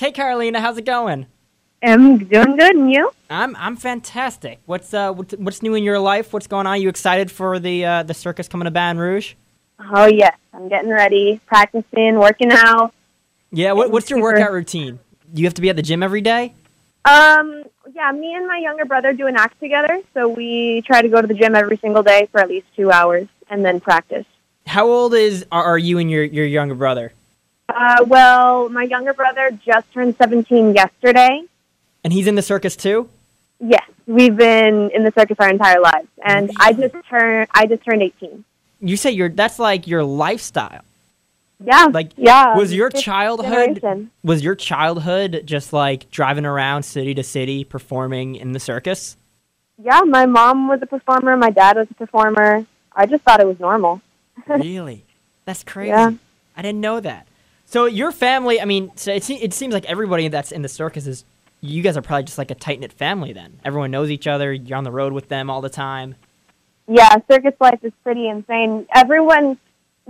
Hey Carolina, how's it going? I'm doing good, and you? I'm I'm fantastic. What's uh what's, what's new in your life? What's going on? You excited for the uh, the circus coming to Baton Rouge? Oh yes, I'm getting ready, practicing, working out. Yeah. What, what's your workout routine? Do You have to be at the gym every day. Um, yeah, me and my younger brother do an act together, so we try to go to the gym every single day for at least two hours, and then practice. How old is are, are you and your your younger brother? Uh, well, my younger brother just turned 17 yesterday. And he's in the circus too. Yes, we've been in the circus our entire lives, and I just turned I just turned 18. You say you're that's like your lifestyle. Yeah, Like yeah. was your childhood generation. was your childhood just like driving around city to city performing in the circus? Yeah, my mom was a performer. My dad was a performer. I just thought it was normal. really? That's crazy. Yeah. I didn't know that. So your family, I mean, so it, it seems like everybody that's in the circus is you guys are probably just like a tight knit family then. Everyone knows each other. You're on the road with them all the time. Yeah, circus life is pretty insane. Everyone,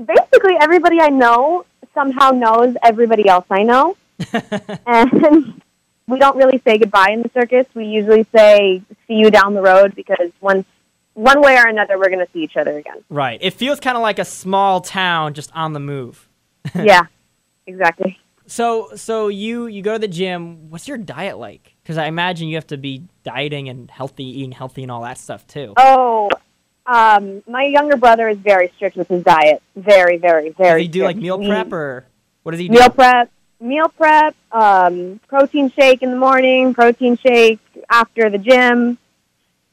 basically everybody I know somehow knows everybody else I know. and we don't really say goodbye in the circus. We usually say see you down the road because once one way or another we're going to see each other again. Right. It feels kind of like a small town just on the move. yeah. Exactly. So so you you go to the gym. What's your diet like? Because I imagine you have to be dieting and healthy, eating healthy, and all that stuff too. Oh, um, my younger brother is very strict with his diet. Very, very, very. Does he do like meal prep or what does he do? meal prep, meal prep, um, protein shake in the morning, protein shake after the gym.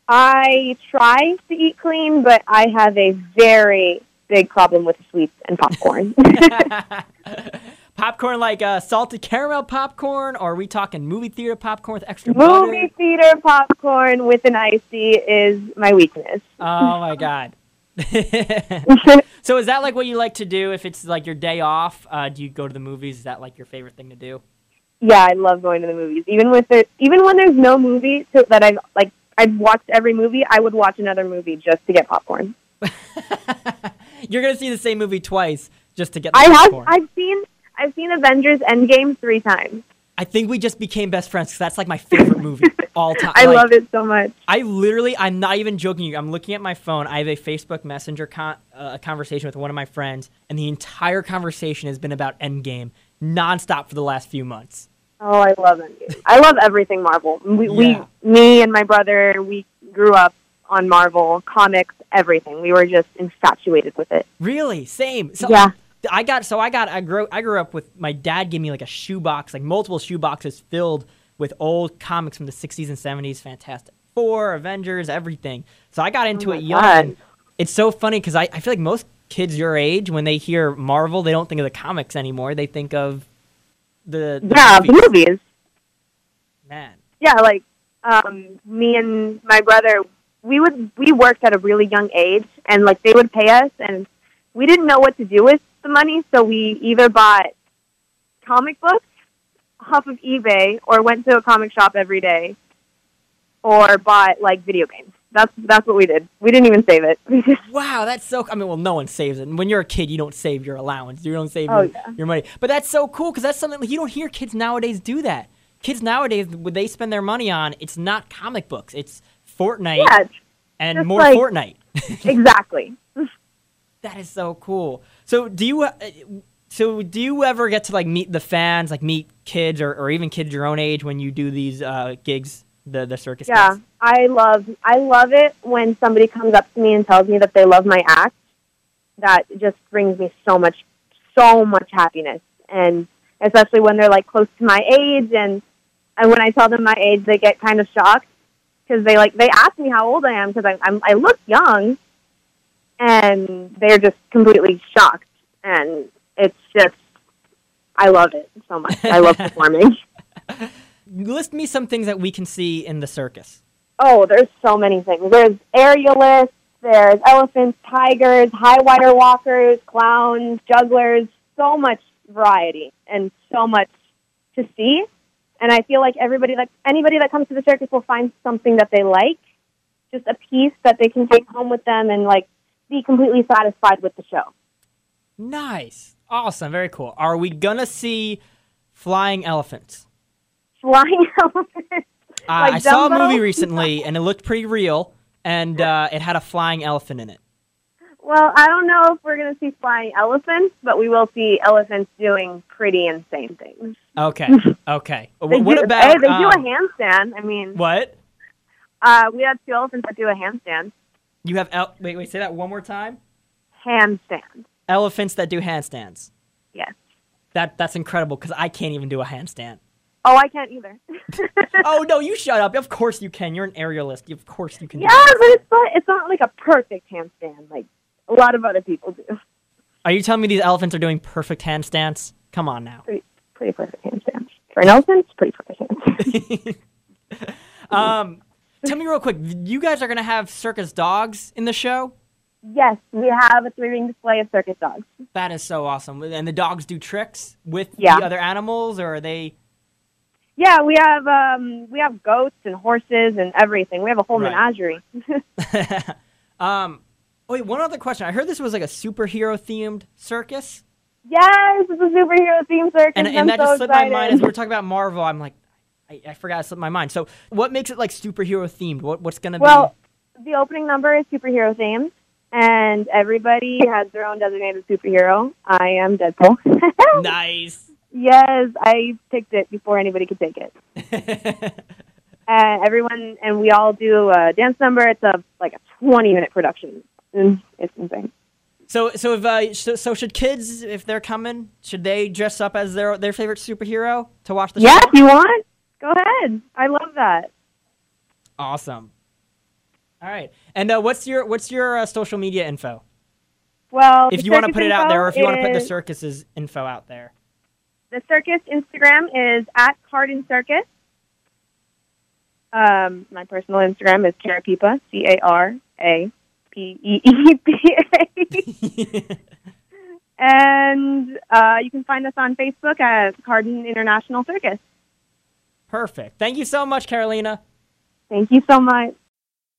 I try to eat clean, but I have a very big problem with sweets and popcorn. popcorn like uh, salted caramel popcorn, or are we talking movie theater popcorn with extra Movie butter? theater popcorn with an ICEE is my weakness. Oh my god. so is that like what you like to do if it's like your day off? Uh, do you go to the movies? Is that like your favorite thing to do? yeah, I love going to the movies. Even with the, even when there's no movie so that I've like I've watched every movie, I would watch another movie just to get popcorn. You're gonna see the same movie twice just to get the I have. I've seen I've seen Avengers Endgame three times. I think we just became best friends because that's like my favorite movie all time. I Like, love it so much. I literally, I'm not even joking you. I'm looking at my phone. I have a Facebook Messenger con- uh, conversation with one of my friends, and the entire conversation has been about Endgame nonstop for the last few months. Oh, I love Endgame. I love everything Marvel. We, Yeah. we, me and my brother, we grew up on Marvel comics, everything. We were just infatuated with it. Really, same. So Yeah. I got so I got I grew I grew up with my dad gave me like a shoebox, like multiple shoeboxes filled with old comics from the 60s and 70s, Fantastic Four, Avengers, everything. So I got into Oh it young. God. It's so funny because I, I feel like most kids your age, when they hear Marvel, they don't think of the comics anymore. They think of the, the Yeah, movies. the movies. Man, Yeah, like um, me and my brother, we would we worked at a really young age, and like they would pay us, and we didn't know what to do with the money, so we either bought comic books off of eBay, or went to a comic shop every day, or bought like video games. That's that's what we did. We didn't even save it. Wow, that's so. I mean, well, no one saves it. And when you're a kid, you don't save your allowance. You don't save Oh, your, yeah. your money. But that's so cool because that's something like, you don't hear kids nowadays do that. Kids nowadays, what they spend their money on, it's not comic books. It's Fortnite yeah, and more like- Fortnite. exactly. that is so cool. So do you? Uh, so do you ever get to like meet the fans, like meet kids or, or even kids your own age when you do these uh, gigs, the the circus? Yeah, gigs? I love I love it when somebody comes up to me and tells me that they love my act. That just brings me so much so much happiness, and especially when they're like close to my age, and and when I tell them my age, they get kind of shocked because they like they ask me how old I am because I I'm, I look young, and they're just completely shocked, and it's just I love it so much. I love performing. List me some things that we can see in the circus. Oh, there's so many things. There's aerialists, there's elephants, tigers, high wire walkers, clowns, jugglers, so much variety and so much to see. And I feel like everybody that anybody that comes to the circus will find something that they like, just a piece that they can take home with them and like be completely satisfied with the show. Nice. Awesome. Very cool. Are we going to see flying elephants? Flying elephants. Uh, Like I saw a movie recently and it looked pretty real and uh, it had a flying elephant in it. Well, I don't know if we're going to see flying elephants, but we will see elephants doing pretty insane things. Okay. Okay. They what do, about hey, they do a um, handstand. I mean, What? uh, we have two elephants that do a handstand. You have el- wait, wait, say that one more time. Handstand. Elephants that do handstands. Yes. That that's incredible because I can't even do a handstand. Oh, I can't either. Oh no, you shut up. Of course you can. You're an aerialist. Of course you can. yeah, but it's not. It's not like a perfect handstand like a lot of other people do. Are you telling me these elephants are doing perfect handstands? Come on now. Pretty, pretty perfect handstand for an elephant. It's pretty perfect handstand. Um, tell me real quick. You guys are gonna have circus dogs in the show. yes, we have a three-ring display of circus dogs. That is so awesome. And the dogs do tricks with Yeah. the other animals, or are they? Yeah, we have um, we have goats and horses and everything. We have a whole Right. menagerie. um, wait, one other question. I heard this was like a superhero themed circus, yes, it's a superhero themed circus. and, and that so just slipped excited. my mind as we are talking about Marvel. I'm like, I, I forgot slipped my mind. So, what makes it like superhero themed? What what's gonna be? Well, the opening number is superhero themed, and everybody has their own designated superhero. I am Deadpool. nice? yes, I picked it before anybody could take it. And everyone and we all do a dance number. It's a like a twenty minute production. It's insane. So, so if uh, so, so should kids, if they're coming, should they dress up as their their favorite superhero to watch the Yeah, show? Yeah, if you want, go ahead. I love that. Awesome. All right. And uh, what's your what's your uh, social media info? Well, If you want to put it out there, or if you want to put the circus's info out there. the circus Instagram is at Carden Circus. Um, my personal Instagram is Carapipa, C A R A P E E P A. And uh, you can find us on Facebook at Carden International Circus. Perfect. Thank you so much, Carolina. Thank you so much.